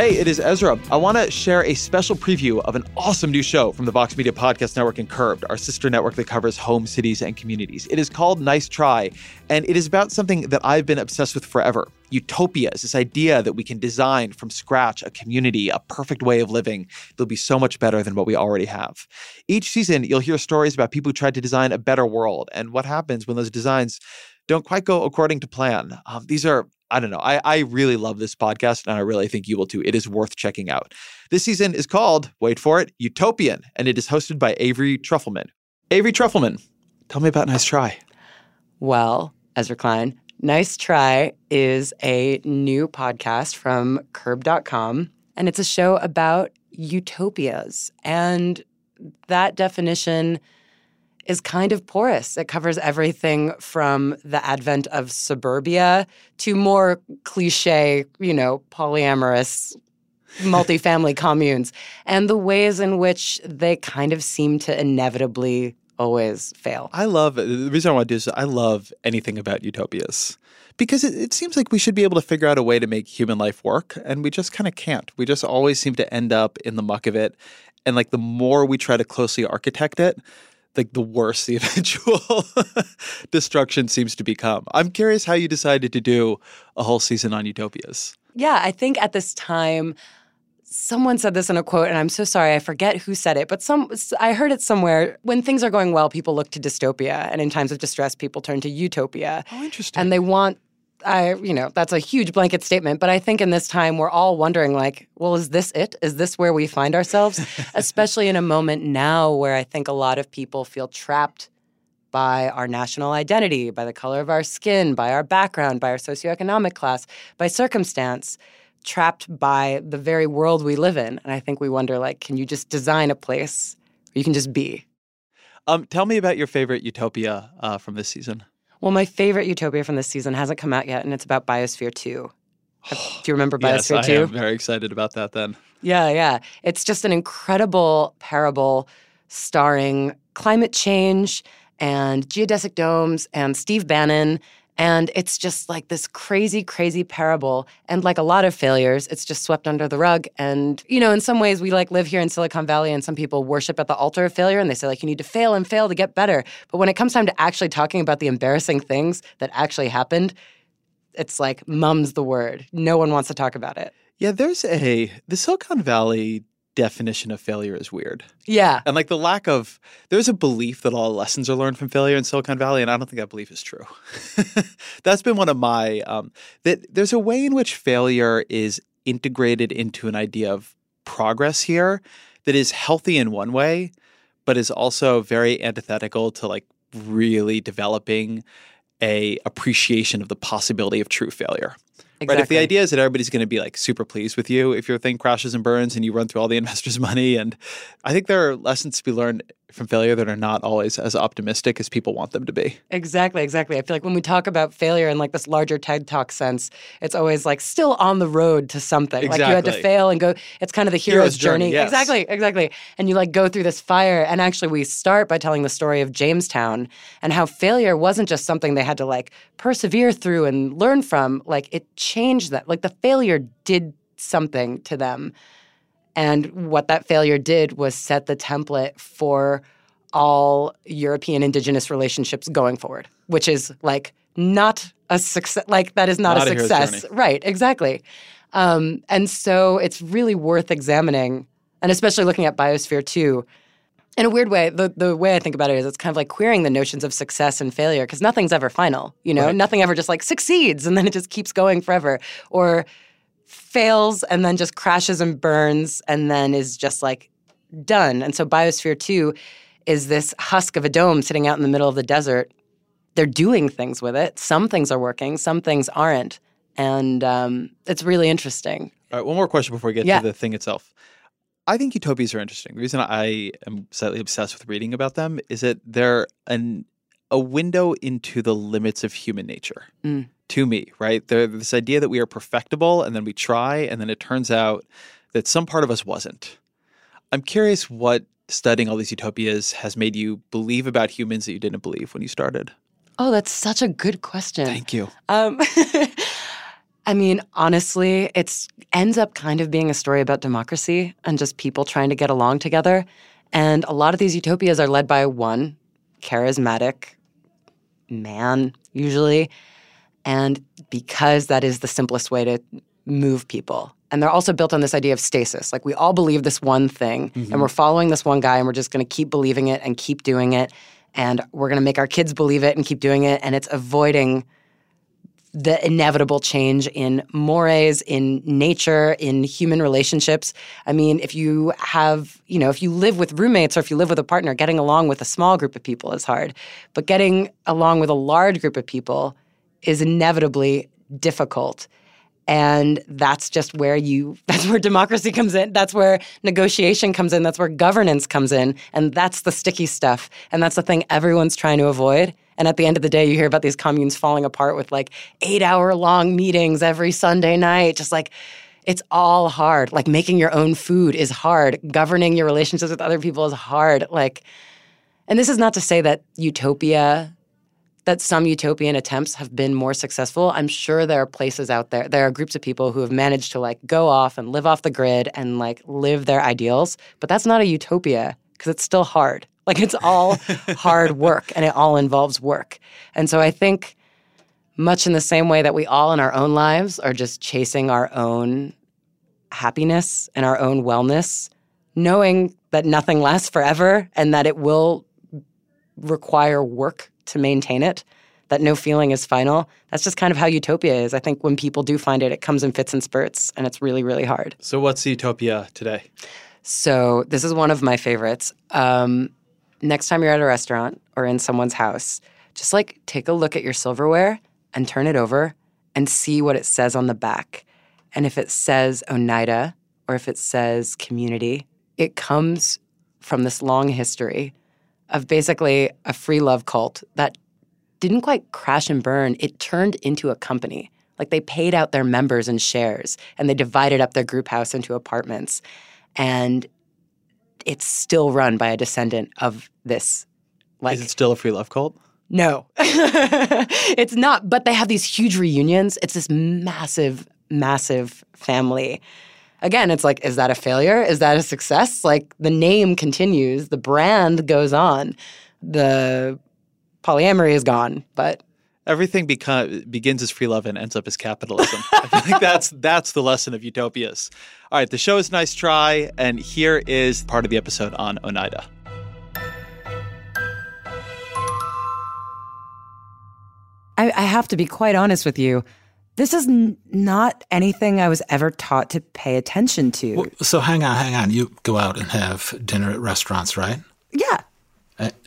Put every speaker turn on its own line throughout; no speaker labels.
Hey, it is Ezra. I want to share a special preview of an awesome new show from the Vox Media Podcast Network and Curbed, our sister network that covers home, cities, and communities. It is called Nice Try, and it is about something that I've been obsessed with forever. Utopia is this idea that we can design from scratch a community, a perfect way of living that'll be so much better than what we already have. Each season, you'll hear stories about people who tried to design a better world and what happens when those designs don't quite go according to plan. Um, these are I don't know. I, I really love this podcast and I really think you will too. It is worth checking out. This season is called, wait for it, Utopian, and it is hosted by Avery Trufelman. Avery Trufelman, tell me about Nice Try.
Well, Ezra Klein, Nice Try is a new podcast from curbed.com, and it's a show about utopias. And that definition is kind of porous. It covers everything from the advent of suburbia to more cliche, you know, polyamorous multifamily communes and the ways in which they kind of seem to inevitably always fail.
I love the reason I want to do this. Is I love anything about utopias because it, it, seems like we should be able to figure out a way to make human life work, and we just kind of can't. We just always seem to end up in the muck of it, and like the more we try to closely architect it, like the worse the eventual destruction seems to become. I'm curious how you decided to do a whole season on utopias.
Yeah, I think at this time someone said this in a quote and I'm so sorry I forget who said it, but some I heard it somewhere when things are going well people look to dystopia and in times of distress people turn to utopia.
Oh, interesting.
And they want I, you know, that's a huge blanket statement, but I think in this time we're all wondering, like, well, is this it? Is this where we find ourselves? Especially in a moment now where I think a lot of people feel trapped by our national identity, by the color of our skin, by our background, by our socioeconomic class, by circumstance, trapped by the very world we live in. And I think we wonder, like, can you just design a place where you can just be?
Um, tell me about your favorite utopia uh, from this season.
Well, my favorite Utopia from this season hasn't come out yet, and it's about Biosphere 2. do you remember Biosphere
yes,
2?
I am very excited about that then.
Yeah, yeah. It's just an incredible parable starring climate change and geodesic domes and Steve Bannon and it's just like this crazy, crazy parable. And like a lot of failures, it's just swept under the rug. And, you know, in some ways, we like live here in Silicon Valley and some people worship at the altar of failure and they say, like, you need to fail and fail to get better. But when it comes time to actually talking about the embarrassing things that actually happened, it's like mum's the word. No one wants to talk about it.
Yeah, there's a the Silicon Valley definition of failure is weird.
Yeah.
And like the lack of there's a belief that all lessons are learned from failure in Silicon Valley, and I don't think that belief is true. That's been one of my um, that there's a way in which failure is integrated into an idea of progress here that is healthy in one way, but is also very antithetical to like really developing a appreciation of the possibility of true failure.
Exactly.
Right. If the idea is that everybody's going to be like super pleased with you if your thing crashes and burns and you run through all the investors' money, and I think there are lessons to be learned from failure that are not always as optimistic as people want them to be.
Exactly, exactly. I feel like when we talk about failure in like this larger TED Talk sense, it's always like still on the road to something.
Exactly.
Like you had to fail and go. It's kind of the hero's,
hero's journey. journey
yes. Exactly, exactly. And you like go through this fire. And actually, we start by telling the story of Jamestown and how failure wasn't just something they had to like persevere through and learn from. Like it changed that. Like the failure did something to them. And what that failure did was set the template for all European indigenous relationships going forward, which is like not a success. Like that is not,
not
a success. Right, exactly. Um, and so it's really worth examining, and especially looking at Biosphere 2. In a weird way, the, the way I think about it is it's kind of like queering the notions of success and failure because nothing's ever final. You know,
right.
nothing ever just like succeeds and then it just keeps going forever. Or fails and then just crashes and burns and then is just like done. And so Biosphere 2 is this husk of a dome sitting out in the middle of the desert. They're doing things with it. Some things are working, some things aren't. And um, it's really interesting.
All right, one more question before we get
Yeah.
to the thing itself. I think utopias are interesting. The reason I am slightly obsessed with reading about them is that they're an, a window into the limits of human nature.
Mm.
To me, right? They're this idea that we are perfectible and then we try, and then it turns out that some part of us wasn't. I'm curious what studying all these utopias has made you believe about humans that you didn't believe when you started.
Oh, that's such a good question.
Thank you.
Um, I mean, honestly, it ends up kind of being a story about democracy and just people trying to get along together. And a lot of these utopias are led by one charismatic man, usually. And because that is the simplest way to move people. And they're also built on this idea of stasis. Like we all believe this one thing mm-hmm. and we're following this one guy and we're just going to keep believing it and keep doing it. And we're going to make our kids believe it and keep doing it. And it's avoiding the inevitable change in mores, in nature, in human relationships. I mean, if you have, you know, if you live with roommates or if you live with a partner, getting along with a small group of people is hard. But getting along with a large group of people is inevitably difficult. And that's just where you, that's where democracy comes in. That's where negotiation comes in. That's where governance comes in. And that's the sticky stuff. And that's the thing everyone's trying to avoid. And at the end of the day, you hear about these communes falling apart with like eight hour long meetings every Sunday night. Just like, it's all hard. Like making your own food is hard. Governing your relationships with other people is hard. Like, and this is not to say that utopia, that some utopian attempts have been more successful. I'm sure there are places out there, there are groups of people who have managed to like go off and live off the grid and like live their ideals, but that's not a utopia because it's still hard. Like it's all hard work and it all involves work. And so I think much in the same way that we all in our own lives are just chasing our own happiness and our own wellness, knowing that nothing lasts forever and that it will require work to maintain it, that no feeling is final. That's just kind of how utopia is. I think when people do find it, it comes in fits and spurts and it's really, really hard.
So, what's utopia today?
So, this is one of my favorites. Um, next time you're at a restaurant or in someone's house, just like take a look at your silverware and turn it over and see what it says on the back. And if it says Oneida or if it says community, it comes from this long history of basically a free love cult that didn't quite crash and burn. It turned into a company. Like they paid out their members in shares and they divided up their group house into apartments. And it's still run by a descendant of this.
Like, is it still a free love cult?
No, it's not. But they have these huge reunions. It's this massive, massive family. Again, it's like, is that a failure? Is that a success? Like the name continues, the brand goes on, the polyamory is gone, but
everything beca- begins as free love and ends up as capitalism. I think that's that's the lesson of utopias. All right, the show is nice try, and here is part of the episode on Oneida.
I, I have to be quite honest with you. This is n- not anything I was ever taught to pay attention to. Well,
so hang on, hang on. You go out and have dinner at restaurants, right?
Yeah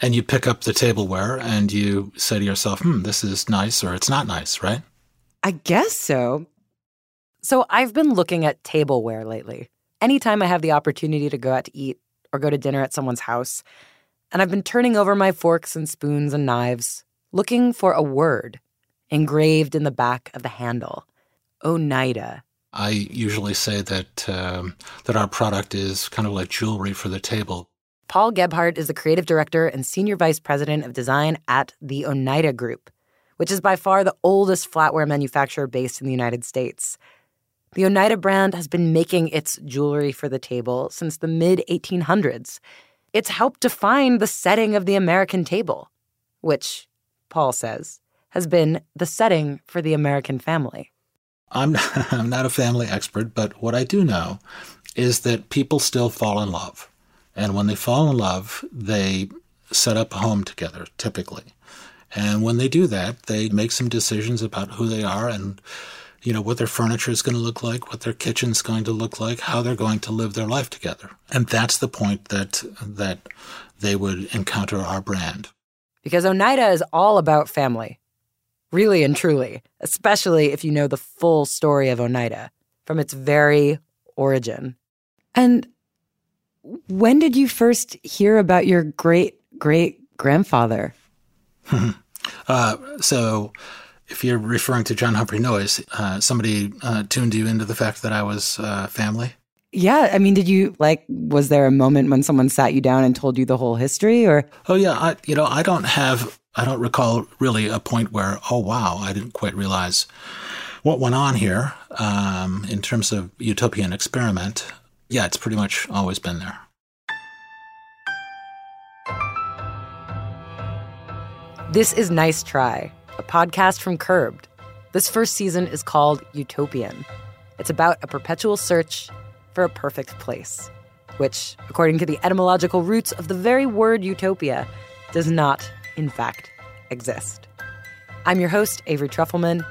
and you pick up the tableware and you say to yourself, hmm, this is nice or it's not nice, right?
I guess so. So I've been looking at tableware lately. Anytime I have the opportunity to go out to eat or go to dinner at someone's house, and I've been turning over my forks and spoons and knives, looking for a word engraved in the back of the handle Oneida.
I usually say that um, that our product is kind of like jewelry for the table.
Paul Gebhardt is the creative director and senior vice president of design at the Oneida Group, which is by far the oldest flatware manufacturer based in the United States. The Oneida brand has been making its jewelry for the table since the mid 1800s. It's helped define the setting of the American table, which, Paul says, has been the setting for the American family.
I'm not, I'm not a family expert, but what I do know is that people still fall in love. And when they fall in love, they set up a home together, typically. And when they do that, they make some decisions about who they are and you know what their furniture is going to look like, what their kitchen's going to look like, how they're going to live their life together. And that's the point that that they would encounter our brand.
Because Oneida is all about family. Really and truly, especially if you know the full story of Oneida from its very origin. And when did you first hear about your great great grandfather?
uh, so, if you're referring to John Humphrey Noyes, uh, somebody uh, tuned you into the fact that I was uh, family.
Yeah, I mean, did you like? Was there a moment when someone sat you down and told you the whole history, or?
Oh yeah, I you know I don't have I don't recall really a point where oh wow I didn't quite realize what went on here um, in terms of utopian experiment, yeah, it's pretty much always been there.
This is Nice Try, a podcast from Curbed. This first season is called Utopian. It's about a perpetual search for a perfect place, which, according to the etymological roots of the very word utopia, does not, in fact, exist. I'm your host, Avery Trufelman.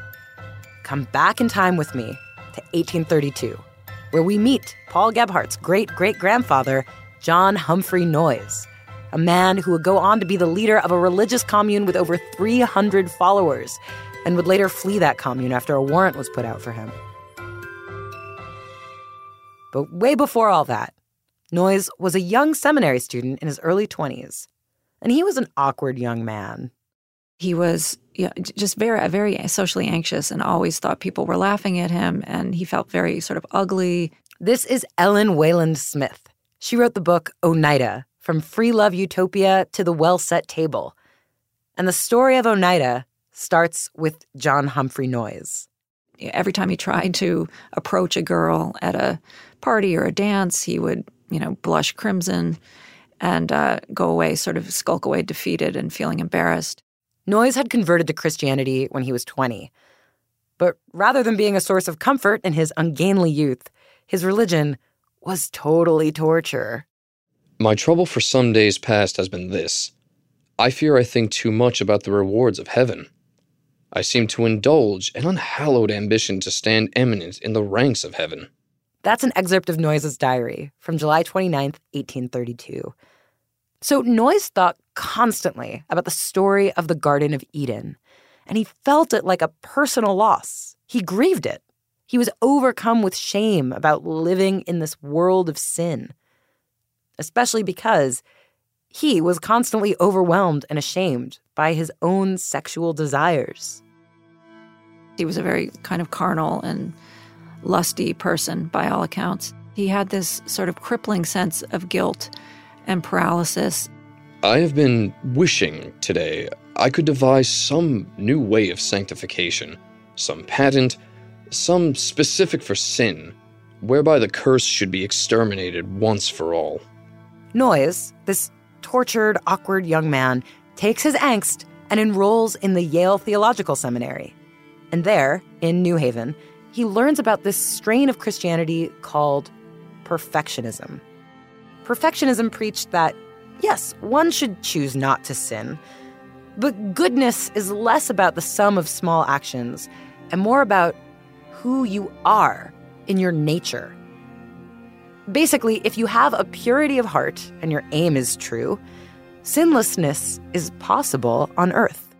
Come back in time with me to 1832, where we meet Paul Gebhardt's great great grandfather, John Humphrey Noyes, a man who would go on to be the leader of a religious commune with over 300 followers and would later flee that commune after a warrant was put out for him. But way before all that, Noyes was a young seminary student in his early 20s, and he was an awkward young man.
He was just very, very socially anxious and always thought people were laughing at him, and he felt very sort of ugly.
This is Ellen Wayland Smith. She wrote the book Oneida From Free Love Utopia to the Well Set Table. And the story of Oneida starts with John Humphrey Noyes.
Every time he tried to approach a girl at a party or a dance, he would, you know, blush crimson and uh, go away, sort of skulk away defeated and feeling embarrassed.
Noyes had converted to Christianity when he was 20. But rather than being a source of comfort in his ungainly youth, his religion was totally torture.
My trouble for some days past has been this I fear I think too much about the rewards of heaven. I seem to indulge an unhallowed ambition to stand eminent in the ranks of heaven.
That's an excerpt of Noyes' diary from July 29th, 1832. So Noyes thought constantly about the story of the Garden of Eden, and he felt it like a personal loss. He grieved it. He was overcome with shame about living in this world of sin, especially because he was constantly overwhelmed and ashamed by his own sexual desires.
He was a very kind of carnal and lusty person by all accounts. He had this sort of crippling sense of guilt and paralysis.
I have been wishing today I could devise some new way of sanctification, some patent, some specific for sin, whereby the curse should be exterminated once for all.
Noyes, this tortured, awkward young man, takes his angst and enrolls in the Yale Theological Seminary. And there, in New Haven, he learns about this strain of Christianity called perfectionism. Perfectionism preached that, yes, one should choose not to sin, but goodness is less about the sum of small actions and more about who you are in your nature. Basically, if you have a purity of heart and your aim is true, sinlessness is possible on earth.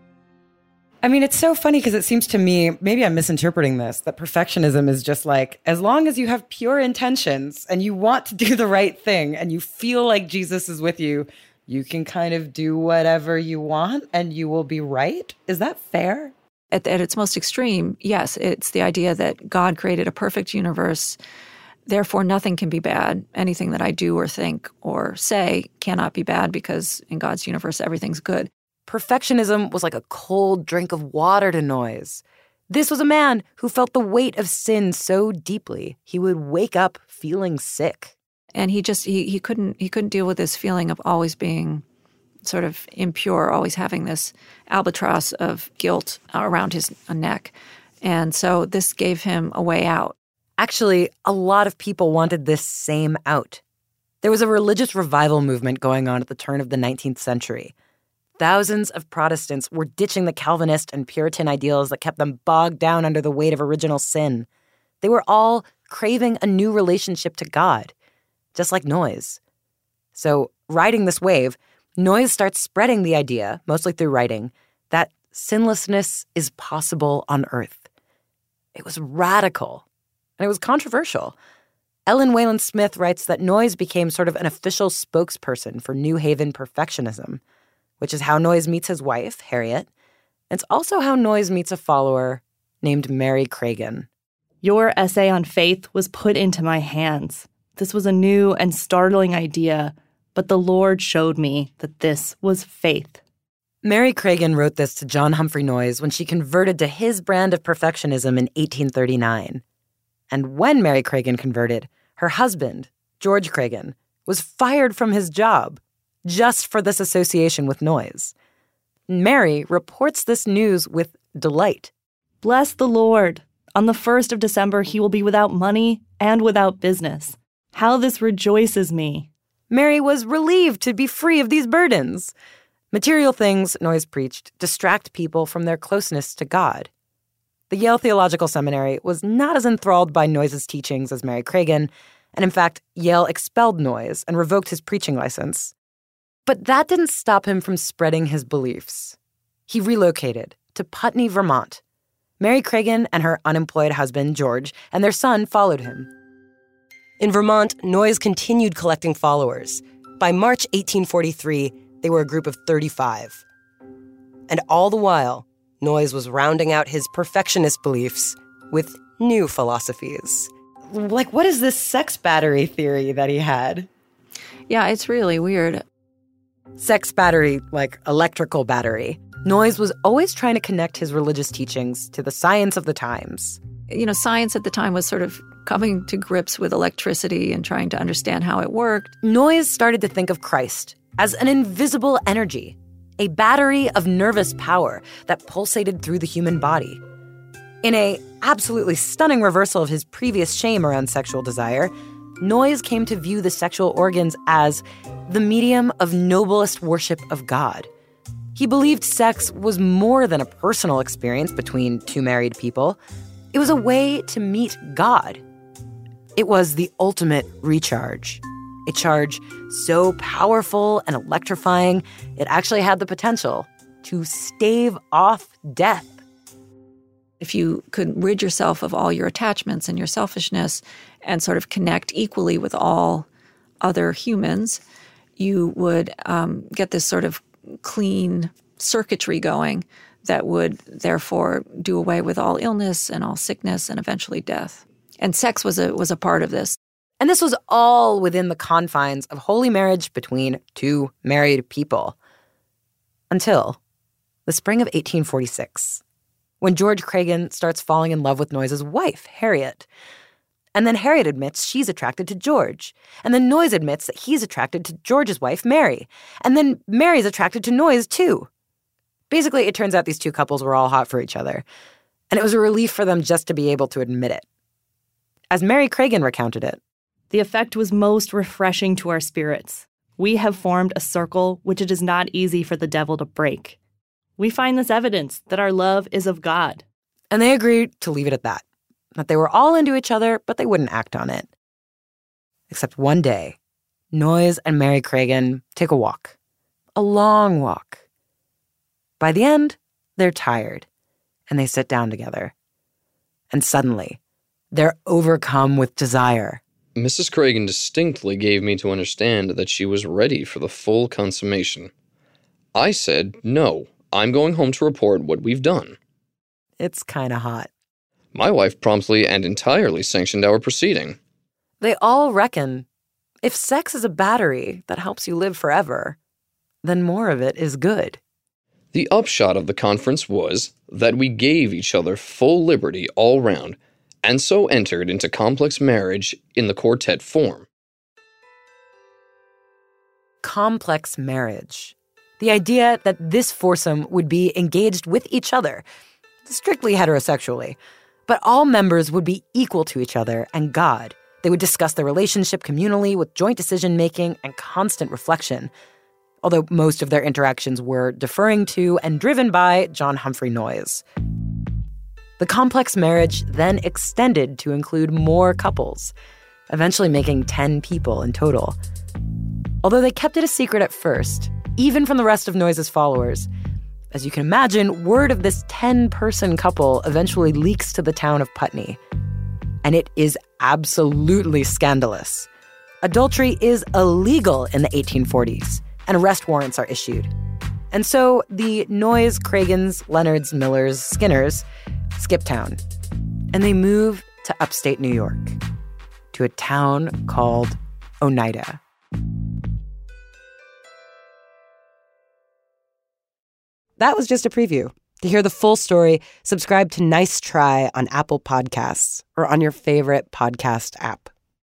I mean, it's so funny because it seems to me, maybe I'm misinterpreting this, that perfectionism is just like, as long as you have pure intentions and you want to do the right thing and you feel like Jesus is with you, you can kind of do whatever you want and you will be right. Is that fair?
At, at its most extreme, yes, it's the idea that God created a perfect universe. Therefore, nothing can be bad. Anything that I do or think or say cannot be bad because in God's universe, everything's good.
Perfectionism was like a cold drink of water to Noyes. This was a man who felt the weight of sin so deeply he would wake up feeling sick.
And he just he, he couldn't he couldn't deal with this feeling of always being sort of impure, always having this albatross of guilt around his neck. And so this gave him a way out.
Actually, a lot of people wanted this same out. There was a religious revival movement going on at the turn of the 19th century. Thousands of Protestants were ditching the Calvinist and Puritan ideals that kept them bogged down under the weight of original sin. They were all craving a new relationship to God, just like Noyes. So, riding this wave, Noyes starts spreading the idea, mostly through writing, that sinlessness is possible on earth. It was radical and it was controversial. Ellen Wayland Smith writes that Noyes became sort of an official spokesperson for New Haven perfectionism which is how Noyes meets his wife, Harriet. It's also how Noyes meets a follower named Mary Cragin.
Your essay on faith was put into my hands. This was a new and startling idea, but the Lord showed me that this was faith.
Mary Cragin wrote this to John Humphrey Noyes when she converted to his brand of perfectionism in 1839. And when Mary Cragin converted, her husband, George Cragin, was fired from his job just for this association with Noyes. Mary reports this news with delight.
Bless the Lord. On the 1st of December, he will be without money and without business. How this rejoices me.
Mary was relieved to be free of these burdens. Material things, Noyes preached, distract people from their closeness to God. The Yale Theological Seminary was not as enthralled by Noyes' teachings as Mary Cragin, and in fact, Yale expelled Noyes and revoked his preaching license. But that didn't stop him from spreading his beliefs. He relocated to Putney, Vermont. Mary Cragin and her unemployed husband, George, and their son followed him. In Vermont, Noyes continued collecting followers. By March 1843, they were a group of 35. And all the while, Noyes was rounding out his perfectionist beliefs with new philosophies. Like, what is this sex battery theory that he had?
Yeah, it's really weird.
Sex battery, like electrical battery. Noyes was always trying to connect his religious teachings to the science of the times.
You know, science at the time was sort of coming to grips with electricity and trying to understand how it worked.
Noyes started to think of Christ as an invisible energy, a battery of nervous power that pulsated through the human body. In a absolutely stunning reversal of his previous shame around sexual desire, Noyes came to view the sexual organs as the medium of noblest worship of God. He believed sex was more than a personal experience between two married people. It was a way to meet God. It was the ultimate recharge. A charge so powerful and electrifying, it actually had the potential to stave off death.
If you could rid yourself of all your attachments and your selfishness and sort of connect equally with all other humans, you would um, get this sort of clean circuitry going that would therefore do away with all illness and all sickness and eventually death. And sex was a was a part of this.
And this was all within the confines of holy marriage between two married people. Until the spring of 1846, when George Cragin starts falling in love with Noyes' wife, Harriet. And then Harriet admits she's attracted to George. And then Noyes admits that he's attracted to George's wife, Mary. And then Mary's attracted to Noyes, too. Basically, it turns out these two couples were all hot for each other. And it was a relief for them just to be able to admit it. As Mary Cragin recounted it,
the effect was most refreshing to our spirits. We have formed a circle which it is not easy for the devil to break. We find this evidence that our love is of God.
And they agreed to leave it at that that they were all into each other, but they wouldn't act on it. Except one day, Noyes and Mary Cragin take a walk, a long walk. By the end, they're tired, and they sit down together. And suddenly, they're overcome with desire.
Mrs. Cragin distinctly gave me to understand that she was ready for the full consummation. I said, No, I'm going home to report what we've done.
It's kind of hot.
My wife promptly and entirely sanctioned our proceeding.
They all reckon if sex is a battery that helps you live forever, then more of it is good.
The upshot of the conference was that we gave each other full liberty all round, and so entered into complex marriage in the quartet form.
Complex marriage. The idea that this foursome would be engaged with each other, strictly heterosexually, but all members would be equal to each other and God. They would discuss their relationship communally with joint decision making and constant reflection, although most of their interactions were deferring to and driven by John Humphrey Noyes. The complex marriage then extended to include more couples, eventually making 10 people in total. Although they kept it a secret at first, even from the rest of Noyes' followers, as you can imagine, word of this 10 person couple eventually leaks to the town of Putney. And it is absolutely scandalous. Adultery is illegal in the 1840s, and arrest warrants are issued. And so the Noyes, Cragins, Leonards, Millers, Skinners skip town, and they move to upstate New York, to a town called Oneida. That was just a preview. To hear the full story, subscribe to Nice Try on Apple Podcasts or on your favorite podcast app.